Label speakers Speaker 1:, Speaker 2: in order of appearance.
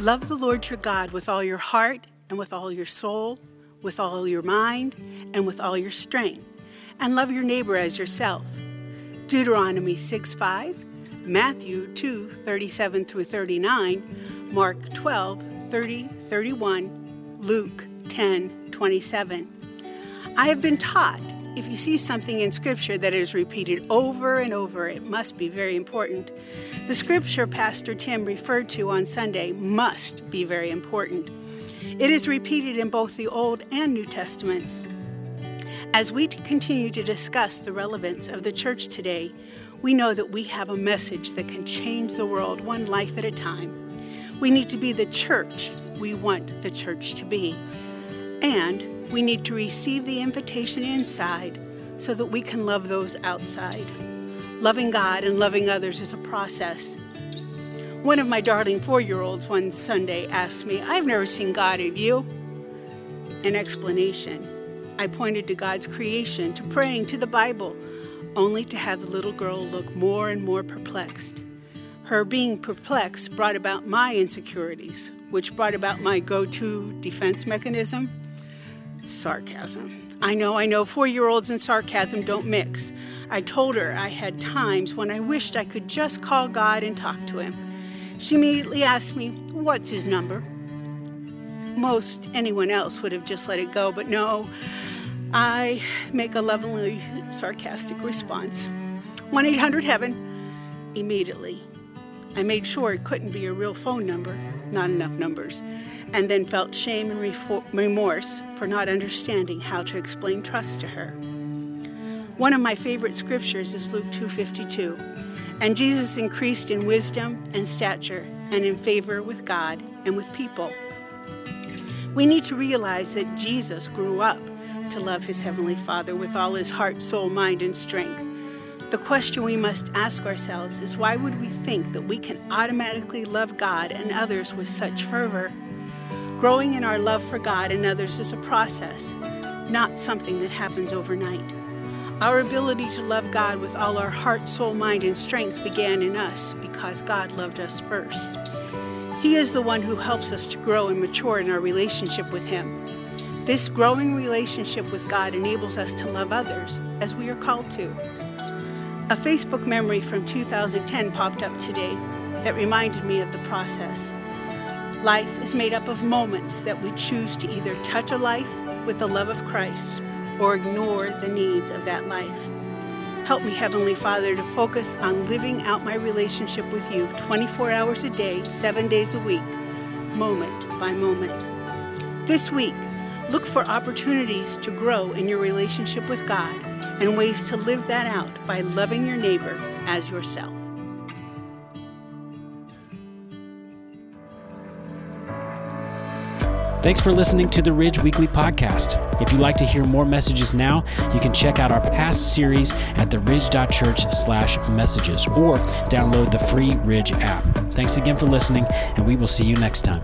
Speaker 1: Love the Lord your God with all your heart and with all your soul, with all your mind and with all your strength, and love your neighbor as yourself. Deuteronomy 6 5, Matthew 2 37 through 39, Mark 12 30 31, Luke 10 27. I have been taught if you see something in Scripture that is repeated over and over, it must be very important. The Scripture Pastor Tim referred to on Sunday must be very important. It is repeated in both the Old and New Testaments. As we continue to discuss the relevance of the church today, we know that we have a message that can change the world one life at a time. We need to be the church we want the church to be. And we need to receive the invitation inside so that we can love those outside. Loving God and loving others is a process. One of my darling four year olds one Sunday asked me, I've never seen God in you. An explanation. I pointed to God's creation, to praying, to the Bible, only to have the little girl look more and more perplexed. Her being perplexed brought about my insecurities, which brought about my go to defense mechanism sarcasm. I know, I know, four year olds and sarcasm don't mix. I told her I had times when I wished I could just call God and talk to Him. She immediately asked me, What's His number? Most anyone else would have just let it go, but no, I make a lovingly sarcastic response 1 800 Heaven immediately. I made sure it couldn't be a real phone number, not enough numbers, and then felt shame and remorse for not understanding how to explain trust to her. One of my favorite scriptures is Luke 2:52. And Jesus increased in wisdom and stature and in favor with God and with people. We need to realize that Jesus grew up to love his heavenly Father with all his heart, soul, mind, and strength. The question we must ask ourselves is why would we think that we can automatically love God and others with such fervor? Growing in our love for God and others is a process, not something that happens overnight. Our ability to love God with all our heart, soul, mind, and strength began in us because God loved us first. He is the one who helps us to grow and mature in our relationship with Him. This growing relationship with God enables us to love others as we are called to. A Facebook memory from 2010 popped up today that reminded me of the process. Life is made up of moments that we choose to either touch a life with the love of Christ or ignore the needs of that life. Help me, Heavenly Father, to focus on living out my relationship with you 24 hours a day, seven days a week, moment by moment. This week, look for opportunities to grow in your relationship with God and ways to live that out by loving your neighbor as yourself.
Speaker 2: Thanks for listening to the Ridge Weekly Podcast. If you'd like to hear more messages now, you can check out our past series at theridge.church slash messages or download the free Ridge app. Thanks again for listening, and we will see you next time.